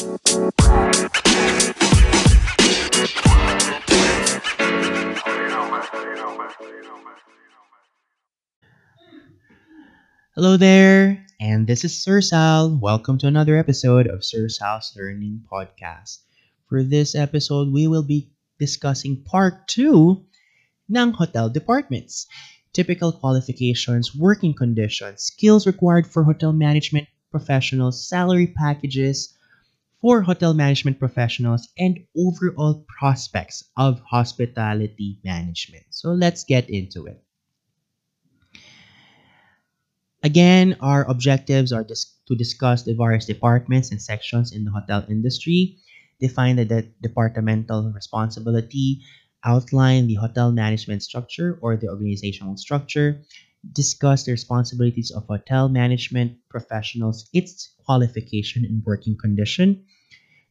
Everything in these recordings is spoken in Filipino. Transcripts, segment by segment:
Hello there, and this is Sir Sal. Welcome to another episode of Sir Sal's Learning Podcast. For this episode, we will be discussing part two ng hotel departments. Typical qualifications, working conditions, skills required for hotel management professionals, salary packages for hotel management professionals, and overall prospects of hospitality management. So let's get into it. Again, our objectives are to discuss the various departments and sections in the hotel industry, define the de- departmental responsibility, outline the hotel management structure or the organizational structure, discuss the responsibilities of hotel management professionals, its qualification and working condition,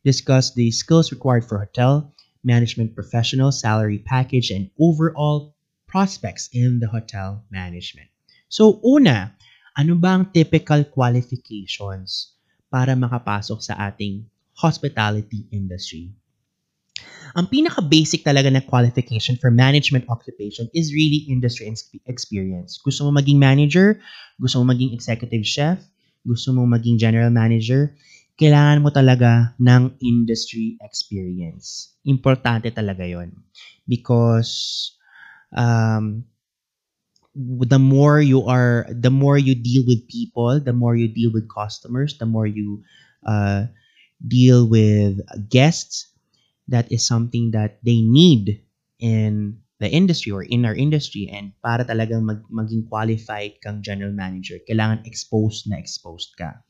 discuss the skills required for hotel management professional, salary package, and overall prospects in the hotel management. So, una, ano ba ang typical qualifications para makapasok sa ating hospitality industry? Ang pinaka-basic talaga na qualification for management occupation is really industry experience. Gusto mo maging manager, gusto mo maging executive chef, gusto mo maging general manager, kailangan mo talaga ng industry experience. Importante talaga yon Because um, the more you are the more you deal with people the more you deal with customers the more you uh, deal with guests that is something that they need in the industry or in our industry. And para talagang mag, maging qualified kang general manager kailangan exposed na exposed ka.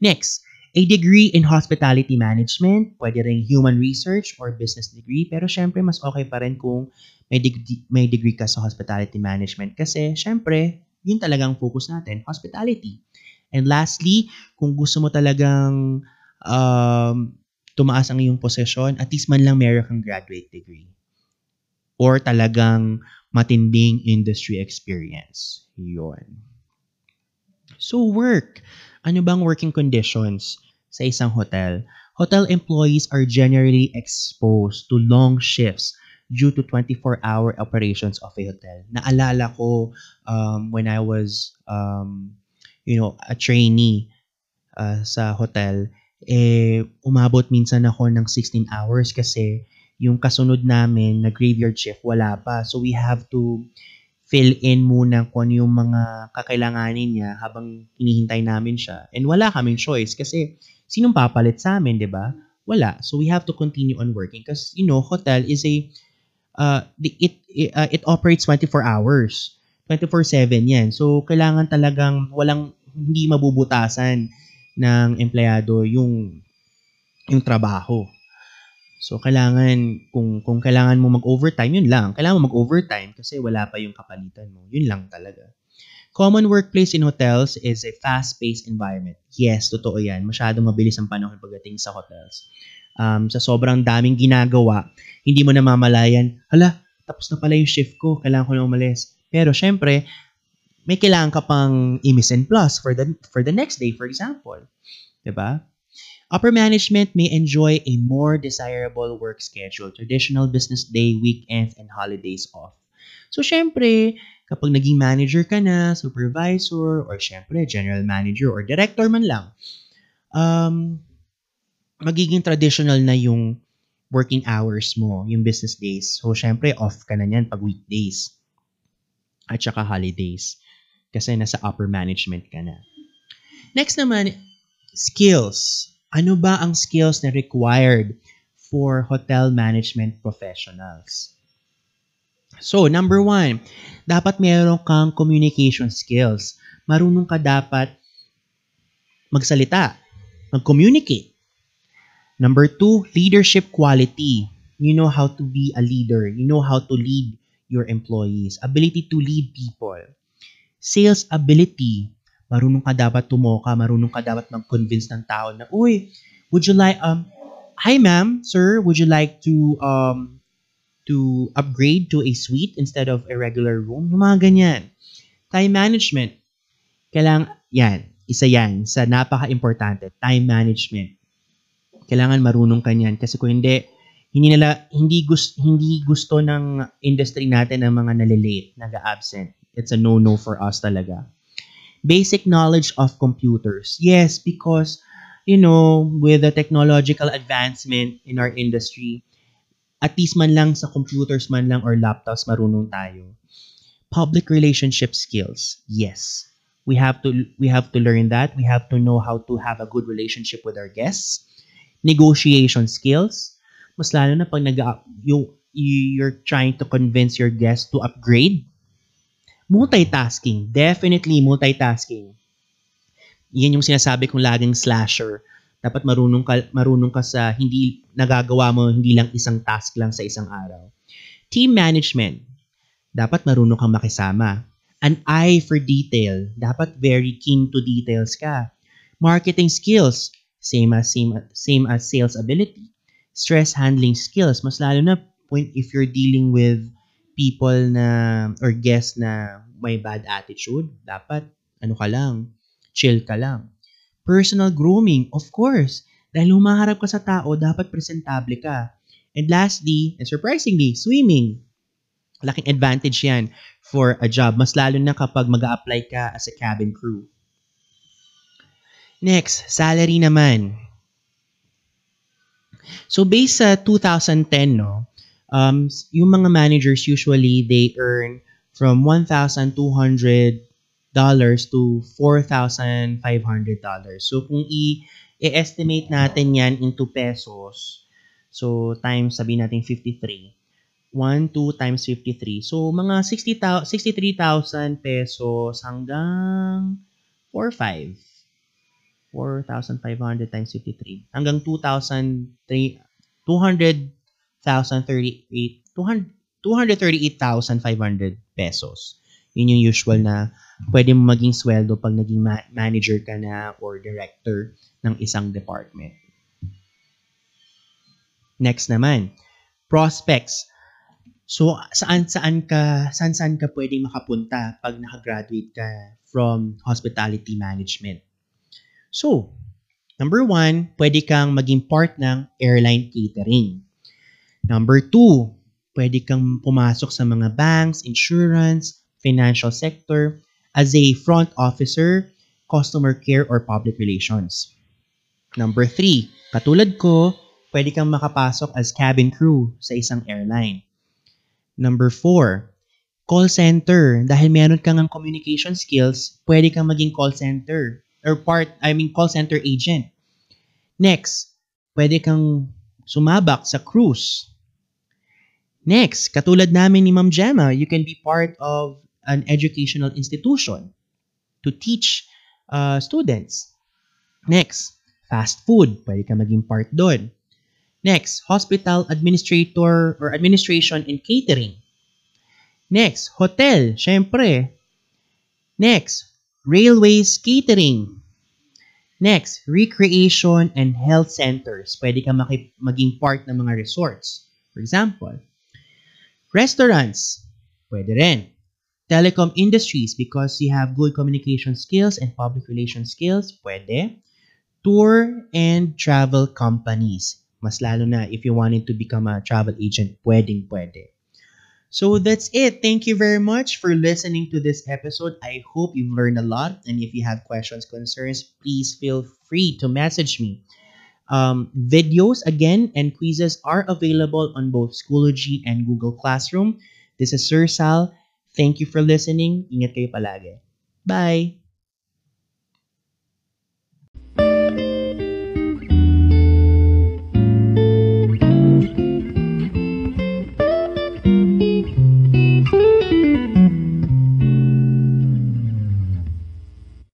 Next a degree in hospitality management, pwede rin human research or business degree, pero syempre mas okay pa rin kung may degree, may degree ka sa hospitality management kasi syempre, yun talagang focus natin, hospitality. And lastly, kung gusto mo talagang um, tumaas ang iyong posisyon, at least man lang meron kang graduate degree. Or talagang matinding industry experience. Yun. So work. Ano bang working conditions sa isang hotel? Hotel employees are generally exposed to long shifts due to 24-hour operations of a hotel. Naalala ko um, when I was, um, you know, a trainee uh, sa hotel, eh, umabot minsan ako ng 16 hours kasi yung kasunod namin na graveyard shift, wala pa. So we have to fill in muna kung yung mga kakailanganin niya habang hinihintay namin siya. And wala kaming choice kasi sinong papalit sa amin, di ba? Wala. So we have to continue on working because, you know, hotel is a, uh, it, it, uh, it operates 24 hours. 24-7 yan. So, kailangan talagang walang, hindi mabubutasan ng empleyado yung, yung trabaho. So, kailangan, kung, kung kailangan mo mag-overtime, yun lang. Kailangan mo mag-overtime kasi wala pa yung kapalitan mo. Yun lang talaga. Common workplace in hotels is a fast-paced environment. Yes, totoo yan. Masyadong mabilis ang panahon pagdating sa hotels. Um, sa sobrang daming ginagawa, hindi mo namamalayan, hala, tapos na pala yung shift ko, kailangan ko na umalis. Pero syempre, may kailangan ka pang i-miss and plus for the, for the next day, for example. 'Di ba? Upper management may enjoy a more desirable work schedule, traditional business day, weekends, and holidays off. So, syempre, kapag naging manager ka na, supervisor, or syempre, general manager, or director man lang, um, magiging traditional na yung working hours mo, yung business days. So, syempre, off ka na niyan pag weekdays. At saka holidays. Kasi nasa upper management ka na. Next naman, skills. Ano ba ang skills na required for hotel management professionals? So, number one, dapat meron kang communication skills. Marunong ka dapat magsalita, mag-communicate. Number two, leadership quality. You know how to be a leader. You know how to lead your employees. Ability to lead people. Sales ability marunong ka dapat tumoka, marunong ka dapat mag-convince ng tao na, uy, would you like, um, hi ma'am, sir, would you like to, um, to upgrade to a suite instead of a regular room? Yung mga ganyan. Time management. Kailang, yan, isa yan sa napaka-importante, time management. Kailangan marunong ka niyan kasi kung hindi hindi nila hindi gusto hindi gusto ng industry natin ng mga nalilate, naga-absent. It's a no-no for us talaga. Basic knowledge of computers. Yes, because you know, with the technological advancement in our industry, at least man lang sa computers man lang or laptops marunong tayo. Public relationship skills. Yes. We have to we have to learn that. We have to know how to have a good relationship with our guests. Negotiation skills. Mas lalo na pag nag yung you're trying to convince your guests to upgrade. Multitasking. Definitely multitasking. Yan yung sinasabi kong laging slasher. Dapat marunong ka, marunong ka sa hindi nagagawa mo hindi lang isang task lang sa isang araw. Team management. Dapat marunong kang makisama. An eye for detail. Dapat very keen to details ka. Marketing skills. Same as, same, same as sales ability. Stress handling skills. Mas lalo na point if you're dealing with people na or guests na may bad attitude, dapat ano ka lang, chill ka lang. Personal grooming, of course. Dahil humaharap ka sa tao, dapat presentable ka. And lastly, and surprisingly, swimming. Laking advantage yan for a job. Mas lalo na kapag mag apply ka as a cabin crew. Next, salary naman. So based sa 2010, no, um, yung mga managers usually they earn from $1,200 to $4,500. So kung i- i-estimate natin yan into pesos, so times sabi natin 53. 1, 2 times 53. So mga 60, 63,000 pesos hanggang 4,500. 4,500 times 53. Hanggang 2,000, 200,038, 238,500 pesos. Yun yung usual na pwede mo maging sweldo pag naging ma- manager ka na or director ng isang department. Next naman, prospects. So, saan-saan ka, saan-saan ka pwedeng makapunta pag nakagraduate ka from hospitality management? So, number one, pwede kang maging part ng airline catering. Number two, pwede kang pumasok sa mga banks, insurance, financial sector as a front officer, customer care, or public relations. Number three, katulad ko, pwede kang makapasok as cabin crew sa isang airline. Number four, call center. Dahil meron kang ng communication skills, pwede kang maging call center or part, I mean call center agent. Next, pwede kang sumabak sa cruise. Next, katulad namin ni Ma'am Gemma, you can be part of an educational institution to teach uh, students. Next, fast food. Pwede ka maging part doon. Next, hospital administrator or administration and catering. Next, hotel, syempre. Next, railways catering. Next, recreation and health centers. Pwede ka maging part ng mga resorts. For example, restaurants. Pwede rin. Telecom industries because you have good communication skills and public relations skills. Pwede. Tour and travel companies. Mas lalo na if you wanted to become a travel agent, pwedeng pwede. So that's it. Thank you very much for listening to this episode. I hope you've learned a lot. And if you have questions, concerns, please feel free to message me. Um, videos again and quizzes are available on both Schoology and Google Classroom. This is Sir Sal. Thank you for listening. Ingat kayo palagi. Bye!